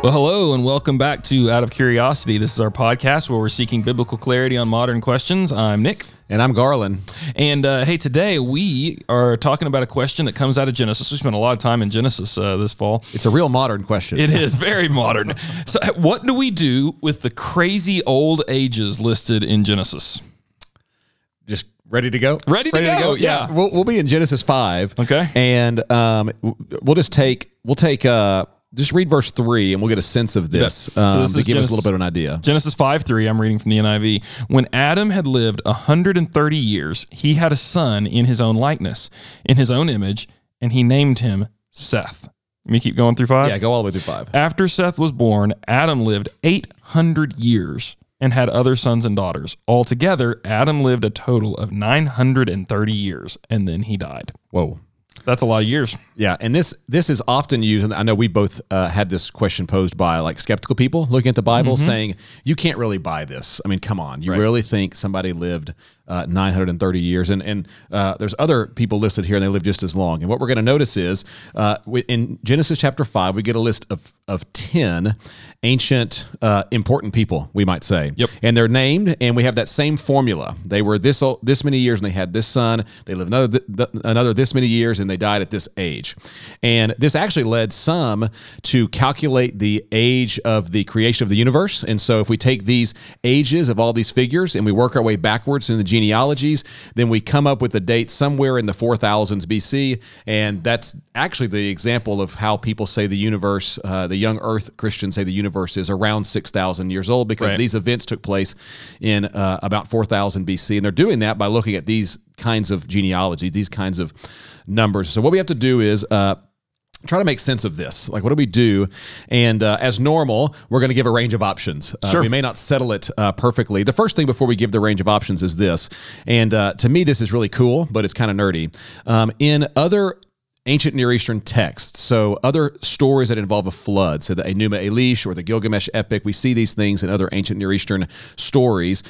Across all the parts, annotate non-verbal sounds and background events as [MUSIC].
Well, hello and welcome back to Out of Curiosity. This is our podcast where we're seeking biblical clarity on modern questions. I'm Nick. And I'm Garland. And uh, hey, today we are talking about a question that comes out of Genesis. We spent a lot of time in Genesis uh, this fall. It's a real modern question. It is very [LAUGHS] modern. So, what do we do with the crazy old ages listed in Genesis? Just ready to go? Ready to go, yeah. We'll, we'll be in Genesis 5. Okay. And um, we'll just take, we'll take, uh, just read verse 3 and we'll get a sense of this, Yeah. So um, this to is give us a little bit of an idea. Genesis 5 3, I'm reading from the NIV. When Adam had lived 130 years, he had a son in his own likeness, in his own image, and he named him Seth. Let me keep going through 5. Yeah, go all the way through 5. After Seth was born, Adam lived 800 years and had other sons and daughters. Altogether, Adam lived a total of 930 years, and then he died. Whoa. That's a lot of years. Yeah, and this this is often used, and I know we both uh, had this question posed by like skeptical people looking at the Bible, saying you can't really buy this. I mean, come on, you really think somebody lived uh, 930 years? And and uh, there's other people listed here, and they live just as long. And what we're going to notice is uh, in Genesis chapter five, we get a list of of ten ancient uh, important people, we might say. Yep. And they're named, and we have that same formula. They were this old, this many years, and they had this son. They lived another th- th- another this many years, and they died at this age. And this actually led some to calculate the age of the creation of the universe. And so, if we take these ages of all these figures and we work our way backwards in the genealogies, then we come up with a date somewhere in the 4000s BC, and that's actually the example of how people say the universe, uh, the young Earth Christians say the universe is around 6,000 years old because Right. these events took place in uh, about 4000 BC. And they're doing that by looking at these kinds of genealogies, these kinds of numbers. So, what we have to do is uh, try to make sense of this. Like, what do we do? And uh, as normal, we're going to give a range of options. Uh, Sure. We may not settle it uh, perfectly. The first thing before we give the range of options is this. And uh, to me, this is really cool, but it's kind of nerdy. Um, in other ancient Near Eastern texts, so other stories that involve a flood, so the Enuma Elish or the Gilgamesh epic, we see these things in other ancient Near Eastern stories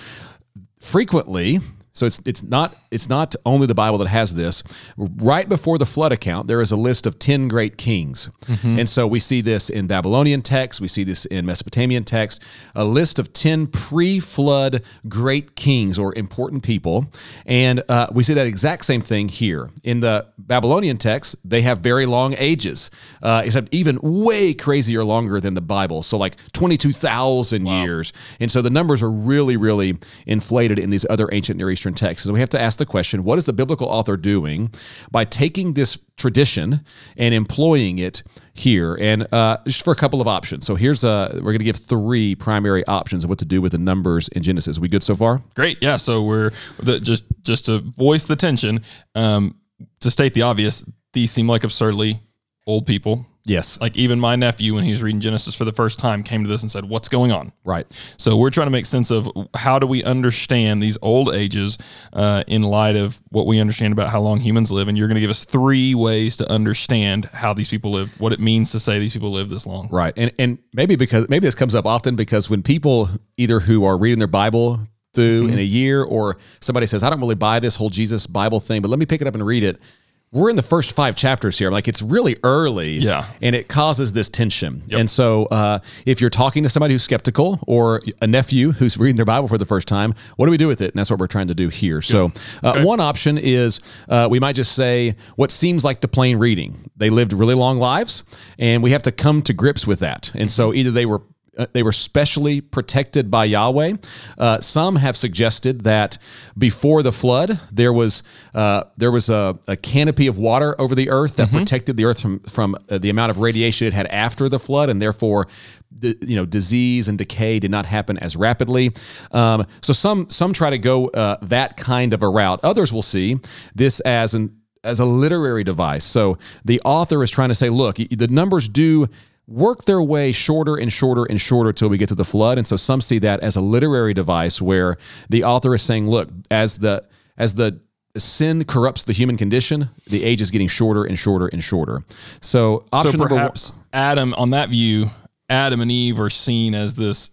frequently so it's it's not it's not only the Bible that has this. Right before the flood account, there is a list of ten great kings, and so we see this in Babylonian texts, we see this in Mesopotamian text, a list of ten pre-flood great kings or important people, and uh, we see that exact same thing here in the Babylonian text. They have very long ages, uh, except even way crazier longer than the Bible. So like twenty two thousand years, and so the numbers are really really inflated in these other ancient Near Eastern texts. So we have to ask the question: What is the biblical author doing by taking this tradition and employing it here? And uh, just for a couple of options. So here's uh, we're going to give three primary options of what to do with the numbers in Genesis. we good so far? Great. Yeah. So we're the, just just to voice the tension, um, to state the obvious, these seem like absurdly old people. Yes. Like even my nephew, when he was reading Genesis for the first time, came to this and said, "What's going on?" Right. So we're trying to make sense of how do we understand these old ages uh, in light of what we understand about how long humans live, and you're going to give us three ways to understand how these people live, what it means to say these people live this long. Right. And and maybe because maybe this comes up often because when people either who are reading their Bible through Mm-hmm. in a year or somebody says, I don't really buy this whole Jesus Bible thing, but let me pick it up and read it. We're in the first five chapters here. Like it's really early. Yeah. And it causes this tension. And so uh, if you're talking to somebody who's skeptical or a nephew who's reading their Bible for the first time, what do we do with it? And that's what we're trying to do here. So uh, one option is uh, we might just say what seems like the plain reading. They lived really long lives, and we have to come to grips with that. And so either they were uh, they were specially protected by Yahweh. Uh, some have suggested that before the flood, there was uh, there was a, a canopy of water over the earth that protected the earth from from uh, the amount of radiation it had after the flood, and therefore, the, you know, disease and decay did not happen as rapidly. Um, so some some try to go uh, that kind of a route. Others will see this as an as a literary device. So the author is trying to say, look, the numbers do work their way shorter and shorter and shorter till we get to the flood. And so some see that as a literary device where the author is saying, look, as the as the sin corrupts the human condition, the age is getting shorter and shorter and shorter. So option so one- perhaps Adam, on that view, Adam and Eve are seen as this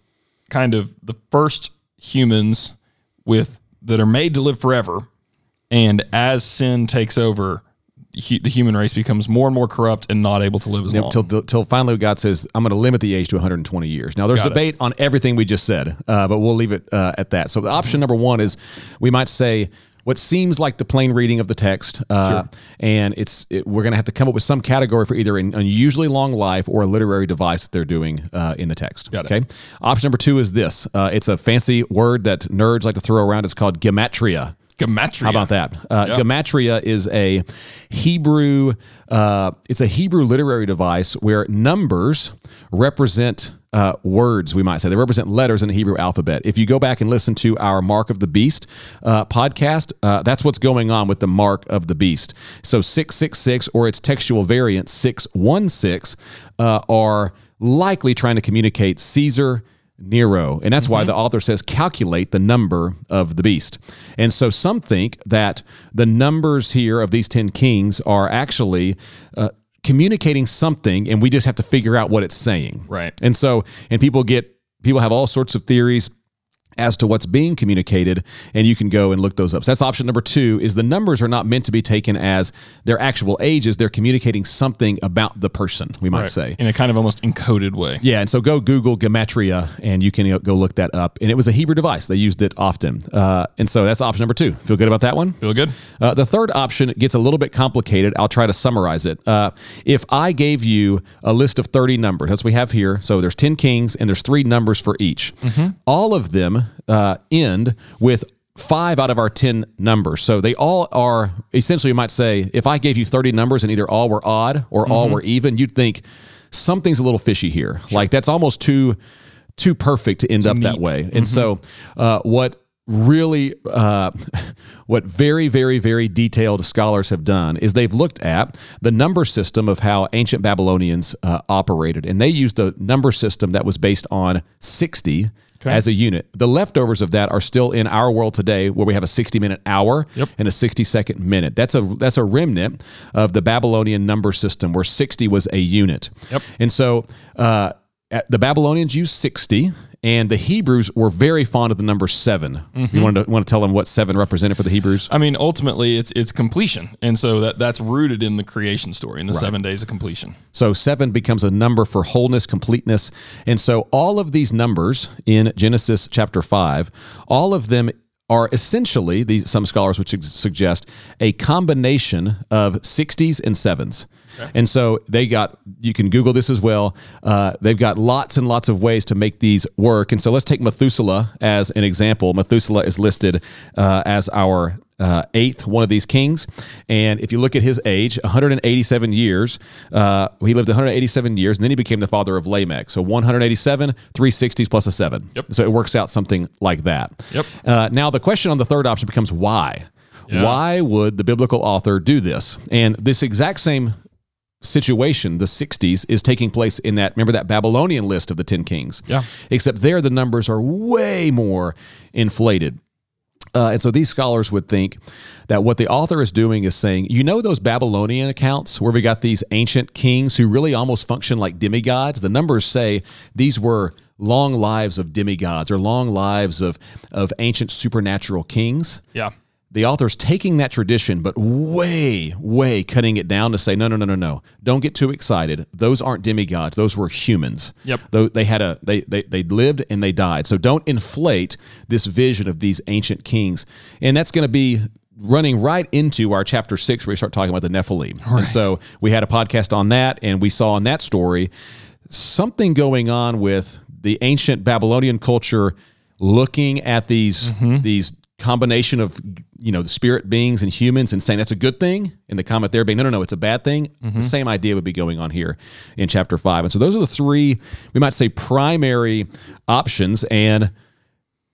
kind of the first humans with that are made to live forever, and as sin takes over, the human race becomes more and more corrupt and not able to live as long. Till, till finally God says, I'm going to limit the age to 120 years. Now, there's Got it. debate on everything we just said, uh, but we'll leave it uh, at that. So, the option number one is we might say what seems like the plain reading of the text, uh, and it's it, we're going to have to come up with some category for either an unusually long life or a literary device that they're doing uh, in the text. Got it. okay. Option number two is this. Uh, it's a fancy word that nerds like to throw around. It's called gematria. Gematria. How about that? Uh, Yeah. Gematria is a Hebrew. Uh, it's a Hebrew literary device where numbers represent uh, words. We might say they represent letters in the Hebrew alphabet. If you go back and listen to our Mark of the Beast uh, podcast, uh, that's what's going on with the Mark of the Beast. So six six six or its textual variant six one six uh, are likely trying to communicate Caesar. Nero. And that's why the author says calculate the number of the beast. And so some think that the numbers here of these 10 kings are actually uh, communicating something, and we just have to figure out what it's saying. Right. And so, and people get, people have all sorts of theories as to what's being communicated and you can go and look those up so that's option number two is the numbers are not meant to be taken as their actual ages they're communicating something about the person we might Right. say in a kind of almost encoded way. yeah, and so go Google Gematria and you can go look that up. And it was a Hebrew device; they used it often. Uh, and so that's option number two. Feel good about that one? Feel good? Uh, the third option gets a little bit complicated. I'll try to summarize it. Uh, if I gave you a list of 30 numbers, that's what we have here. So there's 10 kings and there's three numbers for each. All of them uh, end with five out of our 10 numbers. So they all are essentially, you might say, if I gave you 30 numbers and either all were odd or all were even, you'd think something's a little fishy here. Like that's almost too too perfect to end up that way. And so uh, what really uh, [LAUGHS] what very very very detailed scholars have done is they've looked at the number system of how ancient babylonians uh, operated. And they used a number system that was based on 60 as a unit. The leftovers of that are still in our world today where we have a 60 minute hour Yep. and a 60 second minute. That's a that's a remnant of the babylonian number system where 60 was a unit. Yep. and so uh, the Babylonians used 60, and the Hebrews were very fond of the number 7 You mm-hmm. want to want to tell them what seven represented for the Hebrews? I mean, ultimately, it's it's completion, and so that that's rooted in the creation story, in the seven days of completion. So seven becomes a number for wholeness, completeness. And so all of these numbers in Genesis chapter five, all of them are essentially, these some scholars would suggest, a combination of 60s and sevens. And so they got, you can Google this as well. Uh, they've got lots and lots of ways to make these work. And so let's take Methuselah as an example. Methuselah is listed uh, as our uh, eighth one of these kings. And if you look at his age, 187 years, uh, he lived 187 years, and then he became the father of Lamech. So 187, 360s plus a seven. Yep. So it works out something like that. Yep. Uh, now the question on the third option becomes why? Yeah. Why would the biblical author do this? And this exact same situation, the 60s, is taking place in that, remember that Babylonian list of the 10 kings? Yeah. Except there, the numbers are way more inflated. Uh, and so these scholars would think that what the author is doing is saying, you know, those Babylonian accounts where we got these ancient kings who really almost function like demigods? The numbers say these were long lives of demigods or long lives of, of ancient supernatural kings Yeah. The author's taking that tradition, but way, way cutting it down to say, no, no, no, no, no. Don't get too excited. Those aren't demigods. Those were humans. Yep. Though they had a they they they lived and they died. So don't inflate this vision of these ancient kings. And that's going to be running right into our chapter six where we start talking about the Nephilim. And so we had a podcast on that, and we saw in that story something going on with the ancient Babylonian culture looking at these mm-hmm. these combination of you know the spirit beings and humans and saying that's a good thing and the comment there being no no no it's a bad thing. The same idea would be going on here in chapter 5 and so those are the three we might say primary options. And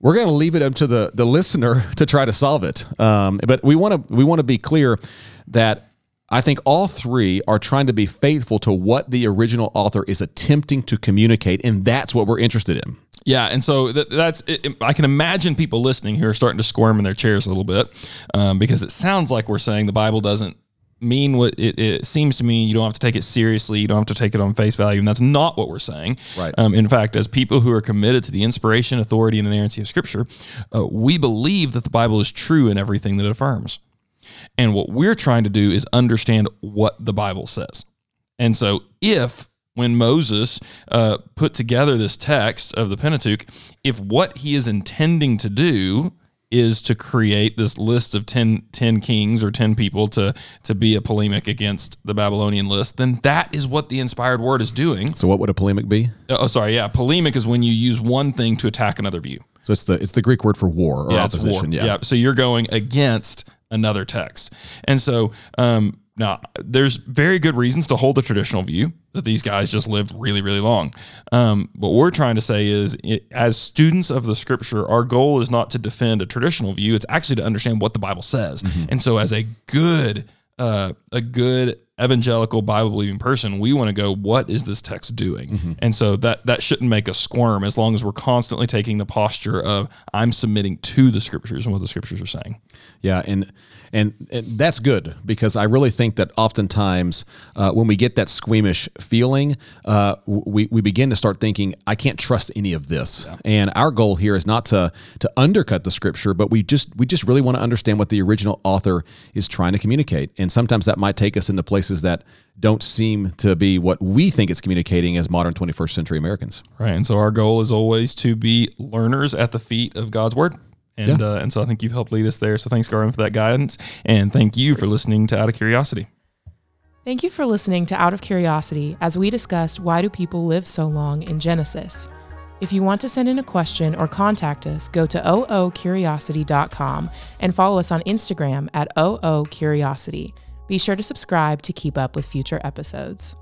we're going to leave it up to the the listener [LAUGHS] to try to solve it. Um, but we want to we want to be clear that I think all three are trying to be faithful to what the original author is attempting to communicate, and that's what we're interested in. Yeah, and so that, that's it, it- I can imagine people listening who are starting to squirm in their chairs a little bit um, because it sounds like we're saying the Bible doesn't mean what it, it seems to mean. You don't have to take it seriously. You don't have to take it on face value, and that's not what we're saying. Right. Um, in fact, as people who are committed to the inspiration, authority, and inerrancy of Scripture, uh, we believe that the Bible is true in everything that it affirms. And what we're trying to do is understand what the Bible says. And so, if when Moses uh, put together this text of the Pentateuch, if what he is intending to do is to create this list of 10, 10 kings or 10 people to, to be a polemic against the Babylonian list, then that is what the inspired word is doing. So what would a polemic be? Oh, sorry. Yeah. Polemic is when you use one thing to attack another view. So it's the it's the Greek word for war or yeah, opposition. war. Yeah. So you're going against another text. And so um, now there's very good reasons to hold the traditional view that these guys just lived really, really long. Um, what we're trying to say is, it, as students of the scripture, our goal is not to defend a traditional view. It's actually to understand what the Bible says. And so, as a good uh, a good evangelical Bible believing person, we want to go, what is this text doing? And so that that shouldn't make us squirm as long as we're constantly taking the posture of I'm submitting to the scriptures and what the scriptures are saying. Yeah, and and, and that's good because I really think that oftentimes uh, when we get that squeamish feeling, uh, we we begin to start thinking I can't trust any of this. And our goal here is not to to undercut the scripture, but we just we just really want to understand what the original author is trying to communicate. And sometimes that might take us into places that don't seem to be what we think it's communicating as modern 21st century Americans. Right. And so our goal is always to be learners at the feet of God's word. And, Yeah. uh, and so I think you've helped lead us there. So thanks, Garland, for that guidance. And thank you for listening to Out of Curiosity. Thank you for listening to Out of Curiosity as we discussed why do people live so long in Genesis. If you want to send in a question or contact us, go to oocuriosity.com and follow us on Instagram at oocuriosity. Be sure to subscribe to keep up with future episodes.